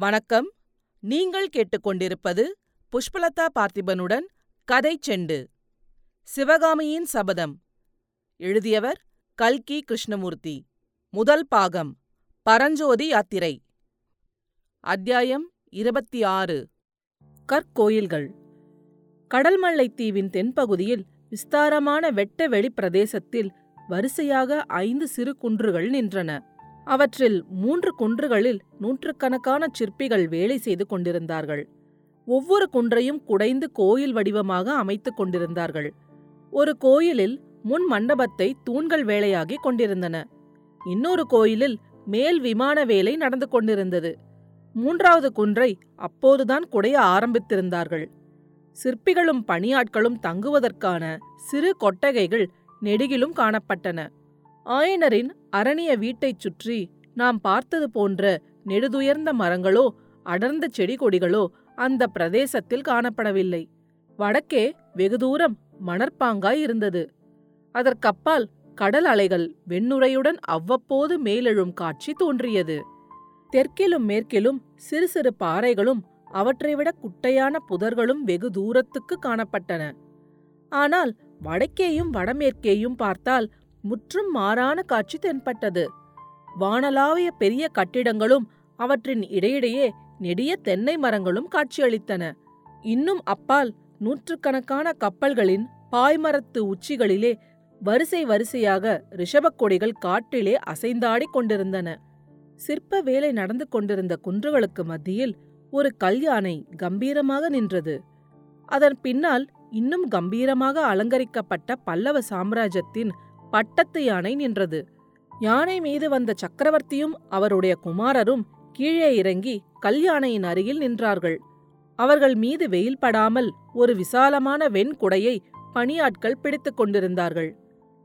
வணக்கம். நீங்கள் கேட்டுக்கொண்டிருப்பது புஷ்பலதா பார்த்திபனுடன் கதை செண்டு. சிவகாமியின் சபதம். எழுதியவர் கல்கி கிருஷ்ணமூர்த்தி. முதல் பாகம். பரஞ்சோதி யாத்திரை. அத்தியாயம் இருபத்தி ஆறு கற்கோயில்கள். கடல்மல்லை தீவின் தென்பகுதியில் விஸ்தாரமான வெட்ட வெளி பிரதேசத்தில் வரிசையாக ஐந்து சிறு குன்றுகள் நின்றன. அவற்றில் மூன்று குன்றுகளில் நூற்றுக்கணக்கான சிற்பிகள் வேலை செய்து கொண்டிருந்தார்கள். ஒவ்வொரு குன்றையும் குடைந்து கோயில் வடிவமாக அமைத்துக் கொண்டிருந்தார்கள். ஒரு கோயிலில் முன் மண்டபத்தை தூண்கள் வேலையாகிக் கொண்டிருந்தன. இன்னொரு கோயிலில் மேல் விமான வேலை நடந்து கொண்டிருந்தது. மூன்றாவது குன்றை அப்போதுதான் குடைய ஆரம்பித்திருந்தார்கள். சிற்பிகளும் பணியாட்களும் தங்குவதற்கான சிறு கொட்டகைகள் நெடுகிலும் காணப்பட்டன. ஆயனரின் அரணிய வீட்டைச் சுற்றி நாம் பார்த்தது போன்ற நெடுதுயர்ந்த மரங்களோ அடர்ந்த செடி கொடிகளோ அந்த பிரதேசத்தில் காணப்படவில்லை. வடக்கே வெகு தூரம் மணற்பாங்காய் இருந்தது. அதற்கப்பால் கடல் அலைகள் வெண்ணுரையுடன் அவ்வப்போது மேலெழும் காட்சி தோன்றியது. தெற்கிலும் மேற்கிலும் சிறு சிறு பாறைகளும் அவற்றைவிட குட்டையான புதர்களும் வெகு தூரத்துக்கு காணப்பட்டன. ஆனால் வடக்கேயும் வடமேற்கேயும் பார்த்தால் முற்றும் மாறான காட்சி தென்பட்டது. வானலாவிய பெரிய கட்டிடங்களும் அவற்றின் இடையிடையே நெடிய தென்னை மரங்களும் காட்சியளித்தன. இன்னும் அப்பால் நூற்றுக்கணக்கான கப்பல்களின் பாய்மரத்து உச்சிகளிலே வரிசை வரிசையாக ரிஷபக் கொடிகள் காற்றிலே அசைந்தாடிக் கொண்டிருந்தன. சிற்ப வேலை நடந்து கொண்டிருந்த குன்றுகளுக்கு மத்தியில் ஒரு கல்யாணை கம்பீரமாக நின்றது. அதன் பின்னால் இன்னும் கம்பீரமாக அலங்கரிக்கப்பட்ட பல்லவ சாம்ராஜ்யத்தின் பட்டத்து யானை நின்றது. யானை மீது வந்த சக்கரவர்த்தியும் அவருடைய குமாரரும் கீழே இறங்கி கல்யானையின் அருகில் நின்றார்கள். அவர்கள் மீது வெயில் படாமல் ஒரு விசாலமான வெண்குடையை பணியாட்கள் பிடித்துக் கொண்டிருந்தார்கள்.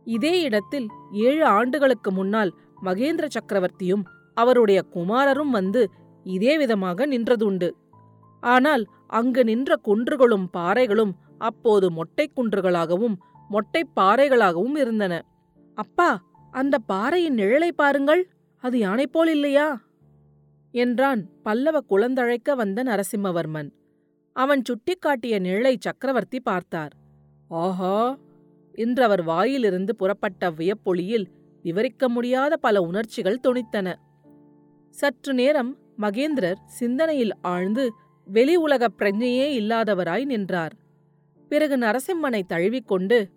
இதே இடத்தில் ஏழு ஆண்டுகளுக்கு முன்னால் மகேந்திர சக்கரவர்த்தியும் அவருடைய குமாரரும் வந்து இதே விதமாக நின்றதுண்டு. ஆனால் அங்கு நின்ற குன்றுகளும் பாறைகளும் அப்போது மொட்டைக் குன்றுகளாகவும் மொட்டைப் பாறைகளாகவும் இருந்தன. அப்பா அந்த பாறையின் நிழலை பாருங்கள். அது யானை போல் இல்லையா? என்றான் பல்லவ குளந்தழைக்க வந்த நரசிம்மவர்மன். அவன் சுட்டிக்காட்டிய நிழலை சக்கரவர்த்தி பார்த்தார். ஆஹா! என்றவர் வாயிலிருந்து புறப்பட்ட வியப்பொளியில் விவரிக்க முடியாத பல உணர்ச்சிகள் தொனித்தன. சற்று நேரம் மகேந்திரர் சிந்தனையில் ஆழ்ந்து வெளி உலகப் பிரஜையே இல்லாதவராய் நின்றார். பிறகு நரசிம்மனை தழுவிக்கொண்டு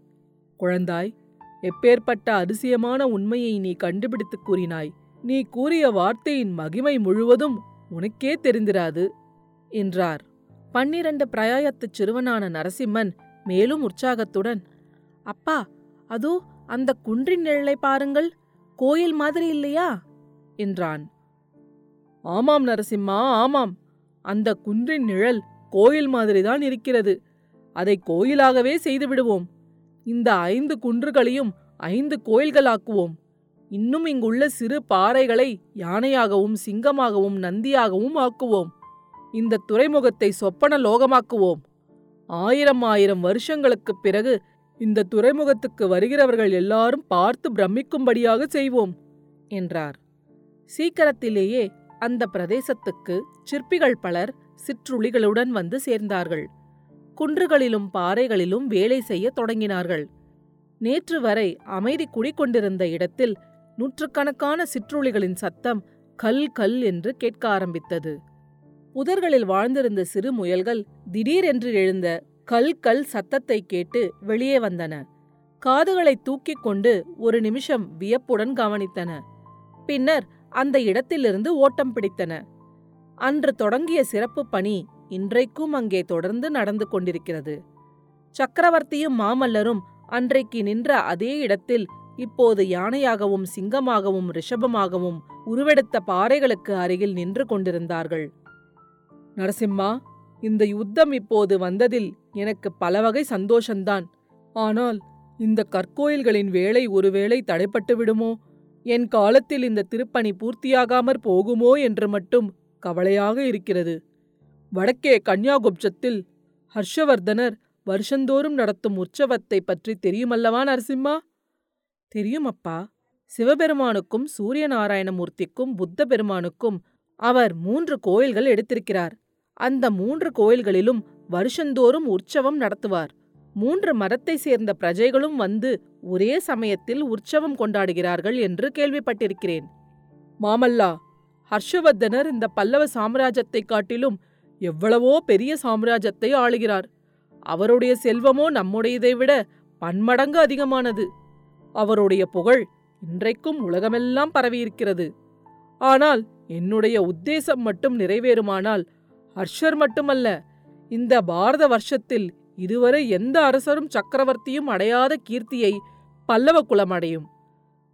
குழந்தாய் எப்பேற்பட்ட அதிசயமான உண்மையை நீ கண்டுபிடித்துக் கூறினாய். நீ கூறிய வார்த்தையின் மகிமை முழுவதும் உனக்கே தெரிந்திராது என்றார். பன்னிரண்டு பிரயாயத்துச் சிறுவனான நரசிம்மன் மேலும் உற்சாகத்துடன் அப்பா அதோ அந்த குன்றின் நிழலை பாருங்கள். கோயில் மாதிரி இல்லையா? என்றான். ஆமாம் நரசிம்மா ஆமாம். அந்த குன்றின் நிழல் கோயில் மாதிரிதான் இருக்கிறது. அதை கோயிலாகவே செய்து விடுவோம். இந்த ஐந்து குன்றுகளையும் ஐந்து கோயில்களாக்குவோம். இன்னும் இங்குள்ள சிறு பாறைகளை யானையாகவும் சிங்கமாகவும் நந்தியாகவும் ஆக்குவோம். இந்த துறைமுகத்தை சொப்பன லோகமாக்குவோம். ஆயிரம் ஆயிரம் வருஷங்களுக்குப் பிறகு இந்த துறைமுகத்துக்கு வருகிறவர்கள் எல்லாரும் பார்த்து பிரமிக்கும்படியாக செய்வோம் என்றார். சீக்கிரத்திலேயே அந்த பிரதேசத்துக்கு சிற்பிகள் பலர் சிற்றுளிகளுடன் வந்து சேர்ந்தார்கள். குன்றுகளிலும் பாறைகளிலும் வேலை செய்யத் தொடங்கினார்கள். நேற்று வரை அமைதி குடிக்கொண்டிருந்த இடத்தில் நூற்றுக்கணக்கான சிற்றுளிகளின் சத்தம் கல் கல் என்று கேட்க ஆரம்பித்தது. புதர்களில் வாழ்ந்திருந்த சிறு முயல்கள் திடீரென்று எழுந்த கல் கல் சத்தத்தை கேட்டு வெளியே வந்தன. காதுகளை தூக்கிக் கொண்டு ஒரு நிமிஷம் வியப்புடன் கவனித்தன. பின்னர் அந்த இடத்திலிருந்து ஓட்டம் பிடித்தன. அன்று தொடங்கிய சிறப்பு பணி இன்றைக்கும் அங்கே தொடர்ந்து நடந்து கொண்டிருக்கிறது. சக்கரவர்த்தியும் மாமல்லரும் அன்றைக்கு நின்ற அதே இடத்தில் இப்போது யானையாகவும் சிங்கமாகவும் ரிஷபமாகவும் உருவெடுத்த பாறைகளுக்கு அருகில் நின்று கொண்டிருந்தார்கள். நரசிம்மா இந்த யுத்தம் இப்போது வந்ததில் எனக்கு பல வகை சந்தோஷந்தான். ஆனால் இந்த கற்கோயில்களின் வேலை ஒருவேளை தடைப்பட்டு விடுமோ? என் காலத்தில் இந்த திருப்பணி பூர்த்தியாகாமற் போகுமோ என்று மட்டும் கவலையாக இருக்கிறது. வடக்கே கன்யாகுப்சத்தில் ஹர்ஷவர்தனர் வருஷந்தோறும் நடத்தும் உற்சவத்தை பற்றி தெரியுமல்லவா நரசிம்மா? தெரியும் அப்பா சிவபெருமானுக்கும் சூரிய நாராயணமூர்த்திக்கும் புத்த பெருமானுக்கும் அவர் மூன்று கோயில்கள் எடுத்திருக்கிறார். அந்த மூன்று கோயில்களிலும் வருஷந்தோறும் உற்சவம் நடத்துவார். மூன்று மதத்தை சேர்ந்த பிரஜைகளும் வந்து ஒரே சமயத்தில் உற்சவம் கொண்டாடுகிறார்கள் என்று கேள்விப்பட்டிருக்கிறேன். மாமல்லா ஹர்ஷவர்தனர் இந்த பல்லவ சாம்ராஜ்யத்தை காட்டிலும் எவ்வளவோ பெரிய சாம்ராஜ்யத்தை ஆளுகிறார். அவருடைய செல்வமோ நம்முடையதை விட பன்மடங்கு அதிகமானது. அவருடைய புகழ் இன்றைக்கும் உலகமெல்லாம் பரவியிருக்கிறது. ஆனால் என்னுடைய உத்தேசம் மட்டும் நிறைவேறுமானால் ஹர்ஷர் மட்டுமல்ல இந்த பாரத வருஷத்தில் இதுவரை எந்த அரசரும் சக்கரவர்த்தியும் அடையாத கீர்த்தியை பல்லவ குலம் அடையும்.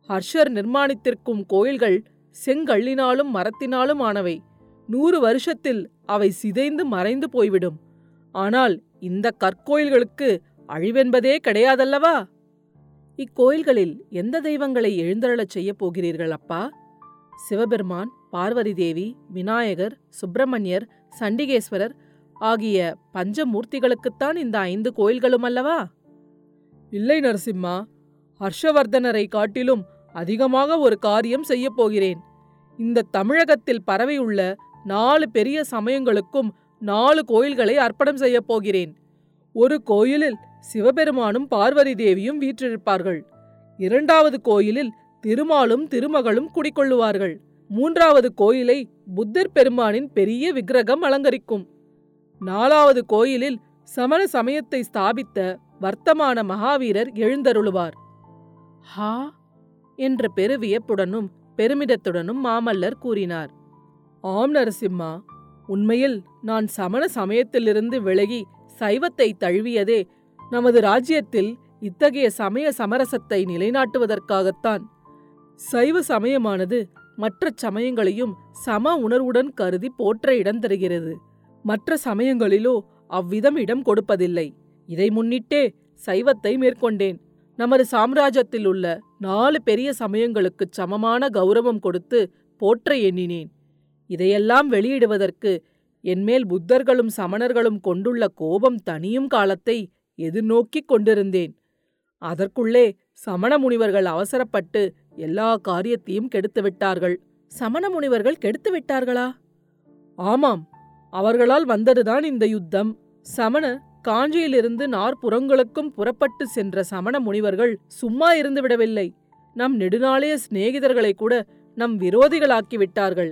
ஹர்ஷர் நிர்மாணித்திருக்கும் கோயில்கள் செங்கல்லினாலும் மரத்தினாலும் ஆனவை. நூறு வருஷத்தில் அவை சிதைந்து மறைந்து போய்விடும். ஆனால் இந்த கற்கோயில்களுக்கு அழிவென்பதே கிடையாதல்லவா? இக்கோயில்களில் எந்த தெய்வங்களை எழுந்தருளச் செய்யப் போகிறீர்கள் அப்பா? சிவபெருமான் பார்வதி தேவி விநாயகர் சுப்பிரமணியர் சண்டிகேஸ்வரர் ஆகிய பஞ்சமூர்த்திகளுக்குத்தான் இந்த ஐந்து கோயில்களும் அல்லவா இல்லை நரசிம்மா ஹர்ஷவர்தனரை காட்டிலும் அதிகமாக ஒரு காரியம் செய்யப் போகிறேன். இந்த தமிழகத்தில் பரவியுள்ள நாலு பெரிய சமயங்களுக்கும் நாலு கோயில்களை அர்ப்பணம் செய்யப் போகிறேன். ஒரு கோயிலில் சிவபெருமானும் பார்வதி தேவியும் வீற்றிருப்பார்கள். இரண்டாவது கோயிலில் திருமாலும் திருமகளும் குடிக்கொள்ளுவார்கள். மூன்றாவது கோயிலை புத்தர் பெருமானின் பெரிய விக்கிரகம் அலங்கரிக்கும். நாலாவது கோயிலில் சமண சமயத்தை ஸ்தாபித்த வர்த்தமான மகாவீரர் எழுந்தருளுவார். ஹா! என்ற பெருவியப்புடனும் பெருமிதத்துடனும் மாமல்லர் கூறினார். ஆம் நரசிம்மா. உண்மையில் நான் சமண சமயத்திலிருந்து விலகி சைவத்தை தழுவியதே நமது ராஜ்யத்தில் இத்தகைய சமய சமரசத்தை நிலைநாட்டுவதற்காகத்தான். சைவ சமயமானது மற்ற சமயங்களையும் சம உணர்வுடன் கருதி போற்ற இடம் தருகிறது. மற்ற சமயங்களிலோ அவ்விதம் இடம் கொடுப்பதில்லை. இதை முன்னிட்டே சைவத்தை மேற்கொண்டேன். நமது சாம்ராஜ்யத்தில் உள்ள நாலு பெரிய சமயங்களுக்குச் சமமான கௌரவம் கொடுத்து போற்ற எண்ணினேன். இதையெல்லாம் வெளியிடுவதற்கு என்மேல் புத்தர்களும் சமணர்களும் கொண்டுள்ள கோபம் தனியும் காலத்தை எதிர்நோக்கிக் கொண்டிருந்தேன். அதற்குள்ளே சமண முனிவர்கள் அவசரப்பட்டு எல்லா காரியத்தையும் கெடுத்துவிட்டார்கள். சமண முனிவர்கள் கெடுத்து விட்டார்களா ஆமாம் அவர்களால் வந்ததுதான் இந்த யுத்தம். சமணர் காஞ்சியிலிருந்து நாற்புறங்களுக்கும் புறப்பட்டு சென்ற சமண முனிவர்கள் சும்மா இருந்து விடவில்லை நம் நெடுநாளைய சிநேகிதர்களை கூட நம் விரோதிகளாக்கி விட்டார்கள்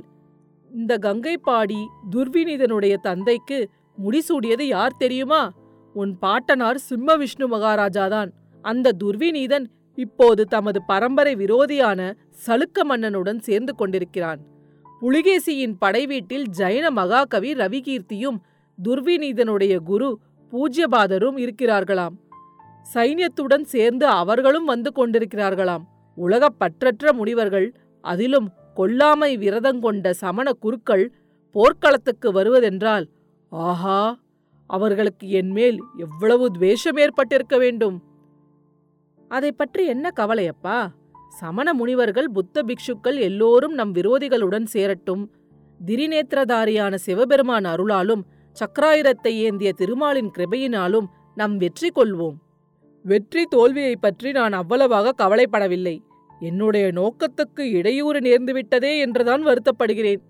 இந்த கங்கை பாடி துர்விநீதனுடைய தந்தைக்கு முடிசூடியது யார் தெரியுமா? உன் பாட்டனார் சிம்ம விஷ்ணு மகாராஜாதான். அந்த துர்விநீதன் இப்போது தமது பரம்பரை விரோதியான சலுக்க மன்னனுடன் சேர்ந்து கொண்டிருக்கிறான். புலிகேசியின் படைவீட்டில் ஜைன மகாகவி ரவிகீர்த்தியும் துர்விநீதனுடைய குரு பூஜ்யபாதரும் இருக்கிறார்களாம். சைன்யத்துடன் சேர்ந்து அவர்களும் வந்து கொண்டிருக்கிறார்களாம். உலகப் பற்றற்ற முனிவர்கள் அதிலும் கொல்லாமை விரதங்கொண்ட சமண குருக்கள் போர்க்களத்துக்கு வருவதென்றால் ஆஹா அவர்களுக்கு என்மேல் எவ்வளவு துவேஷம் ஏற்பட்டிருக்க வேண்டும்? அதை பற்றி என்ன கவலையப்பா? சமண முனிவர்கள் புத்த பிக்ஷுக்கள் எல்லோரும் நம் விரோதிகளுடன் சேரட்டும். திரிநேத்திரதாரியான சிவபெருமான் அருளாலும் சக்கராயுரத்தை ஏந்திய திருமாலின் கிருபையினாலும் நம் வெற்றி கொள்வோம். வெற்றி தோல்வியை பற்றி நான் அவ்வளவாக கவலைப்படவில்லை. என்னுடைய நோக்கத்துக்கு இடையூறு நேர்ந்துவிட்டதே என்றுதான் வருத்தப்படுகிறேன்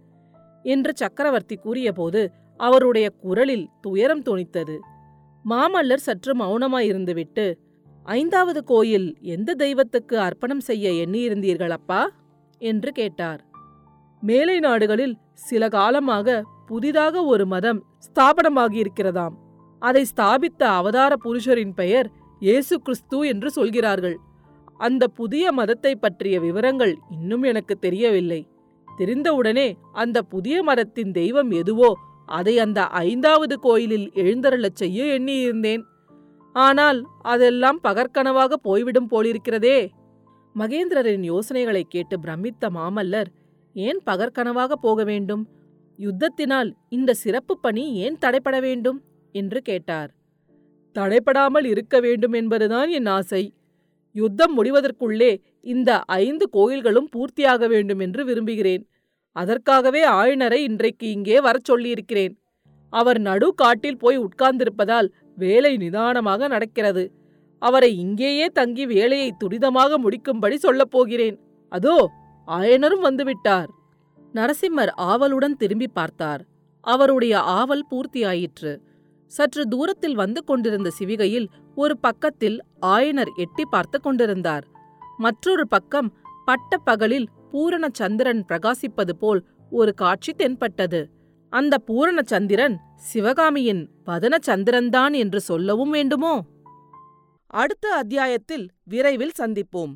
என்று சக்கரவர்த்தி கூறியபோது அவருடைய குரலில் துயரம் துணித்தது மாமல்லர் சற்று மௌனமாயிருந்துவிட்டு ஐந்தாவது கோயில் எந்த தெய்வத்துக்கு அர்ப்பணம் செய்ய எண்ணியிருந்தீர்கள் அப்பா என்று கேட்டார். மேலை நாடுகளில் சில காலமாக புதிதாக ஒரு மதம் ஸ்தாபனமாகியிருக்கிறதாம். அதை ஸ்தாபித்த அவதார புருஷரின் பெயர் இயேசு கிறிஸ்து என்று சொல்கிறார்கள். அந்த புதிய மதத்தை பற்றிய விவரங்கள் இன்னும் எனக்கு தெரியவில்லை. தெரிந்தவுடனே அந்த புதிய மதத்தின் தெய்வம் எதுவோ அதை அந்த ஐந்தாவது கோயிலில் எழுந்தருளச் செய்ய எண்ணியிருந்தேன். ஆனால் அதெல்லாம் பகற்கனவாக போய்விடும் போலிருக்கிறதே. மகேந்திரரின் யோசனைகளைக் கேட்டு பிரமித்த மாமல்லர் ஏன் பகற்கனவாக போக வேண்டும்? யுத்தத்தினால் இந்த சிறப்பு பணி ஏன் தடைப்பட வேண்டும்? என்று கேட்டார். தடைப்படாமல் இருக்க வேண்டும் என்பதுதான் என் ஆசை. யுத்தம் முடிவதற்குள்ளே இந்த ஐந்து கோயில்களும் பூர்த்தியாக வேண்டும் என்று விரும்புகிறேன். அதற்காகவே ஆயனரை இன்றைக்கு இங்கே வரச் சொல்லியிருக்கிறேன். அவர் நடு காட்டில் போய் உட்கார்ந்திருப்பதால் வேலை நிதானமாக நடக்கிறது. அவரை இங்கேயே தங்கி வேலையை துரிதமாக முடிக்கும்படி சொல்லப் போகிறேன். அதோ ஆயனரும் வந்துவிட்டார். நரசிம்மர் ஆவலுடன் திரும்பி பார்த்தார். அவருடைய ஆவல் பூர்த்தியாயிற்று. சற்று தூரத்தில் வந்து கொண்டிருந்த சிவிகையில் ஒரு பக்கத்தில் ஆயனர் எட்டி பார்த்து கொண்டிருந்தார். மற்றொரு பக்கம் பட்ட பகலில் பூரண சந்திரன் பிரகாசிப்பது போல் ஒரு காட்சி தென்பட்டது. அந்த பூரண சந்திரன் சிவகாமியின் வதன சந்திரன்தான் என்று சொல்லவும் வேண்டுமோ? அடுத்த அத்தியாயத்தில் விரைவில் சந்திப்போம்.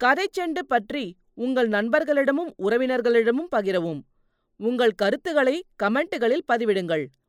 கதைச்செண்டு பற்றி உங்கள் நண்பர்களிடமும் உறவினர்களிடமும் பகிரவும். உங்கள் கருத்துக்களை கமெண்ட்டுகளில் பதிவிடுங்கள்.